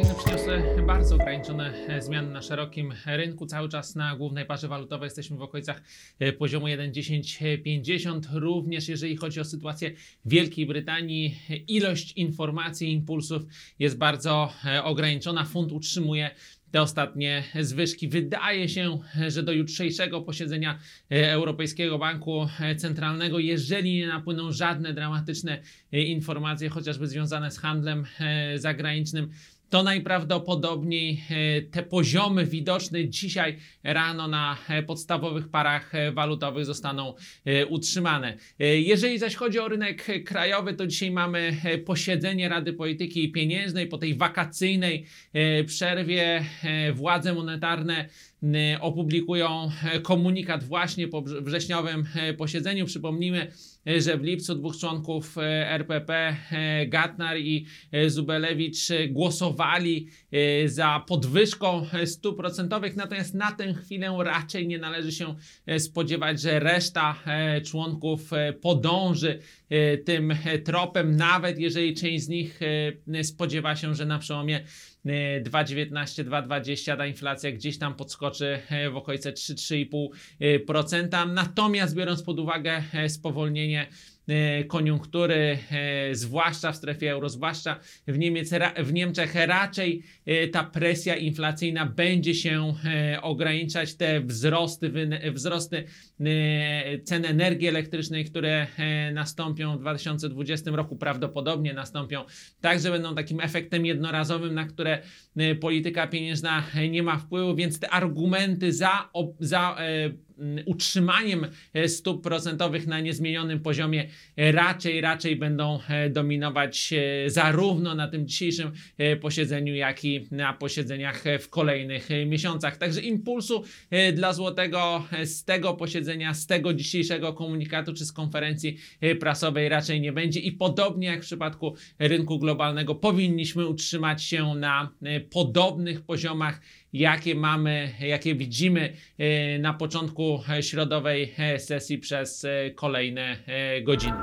przyniosły bardzo ograniczone e, zmiany na szerokim rynku. Cały czas na głównej parze walutowej jesteśmy w okolicach e, poziomu 1,1050. Również jeżeli chodzi o sytuację Wielkiej Brytanii, e, ilość informacji, impulsów jest bardzo ograniczona. Funt utrzymuje te ostatnie zwyżki. Wydaje się, że do jutrzejszego posiedzenia Europejskiego Banku Centralnego, jeżeli nie napłyną żadne dramatyczne informacje, chociażby związane z handlem zagranicznym, to najprawdopodobniej e, te poziomy widoczne dzisiaj rano na e, podstawowych parach e, walutowych zostaną utrzymane. Jeżeli zaś chodzi o rynek krajowy, to dzisiaj mamy posiedzenie Rady Polityki Pieniężnej po tej wakacyjnej przerwie. Władze monetarne opublikują e, komunikat właśnie po wrześniowym e, posiedzeniu. Przypomnijmy, e, że w lipcu dwóch członków RPP, Gatnar i Zubelewicz, głosowali za podwyżką stóp procentowych, natomiast na tę chwilę raczej nie należy się spodziewać, że reszta członków podąży tym tropem, nawet jeżeli część z nich spodziewa się, że na przełomie e, 2,19-2,20 ta inflacja gdzieś tam podskoczy e, w okolice 3-3,5%. Natomiast biorąc pod uwagę e, spowolnienie e, koniunktury, e, zwłaszcza w strefie euro, zwłaszcza w, Niemiec, w Niemczech, raczej e, ta presja inflacyjna będzie się e, ograniczać. Te wzrosty, wzrosty e, cen energii elektrycznej, które e, nastąpią w 2020 roku, prawdopodobnie nastąpią, także będą takim efektem jednorazowym, na które e, polityka pieniężna e, nie ma wpływu, więc te argumenty za, za e, utrzymaniem e, stóp procentowych na niezmienionym poziomie e, raczej, raczej będą e, dominować zarówno na tym dzisiejszym posiedzeniu, jak i na posiedzeniach w kolejnych miesiącach. Także impulsu dla złotego z tego posiedzenia, z tego dzisiejszego komunikatu czy z konferencji prasowej raczej nie będzie i podobnie jak w przypadku rynku globalnego powinniśmy utrzymać się na podobnych poziomach jakie mamy, jakie widzimy na początku środowej e, sesji przez e, kolejne e, godziny.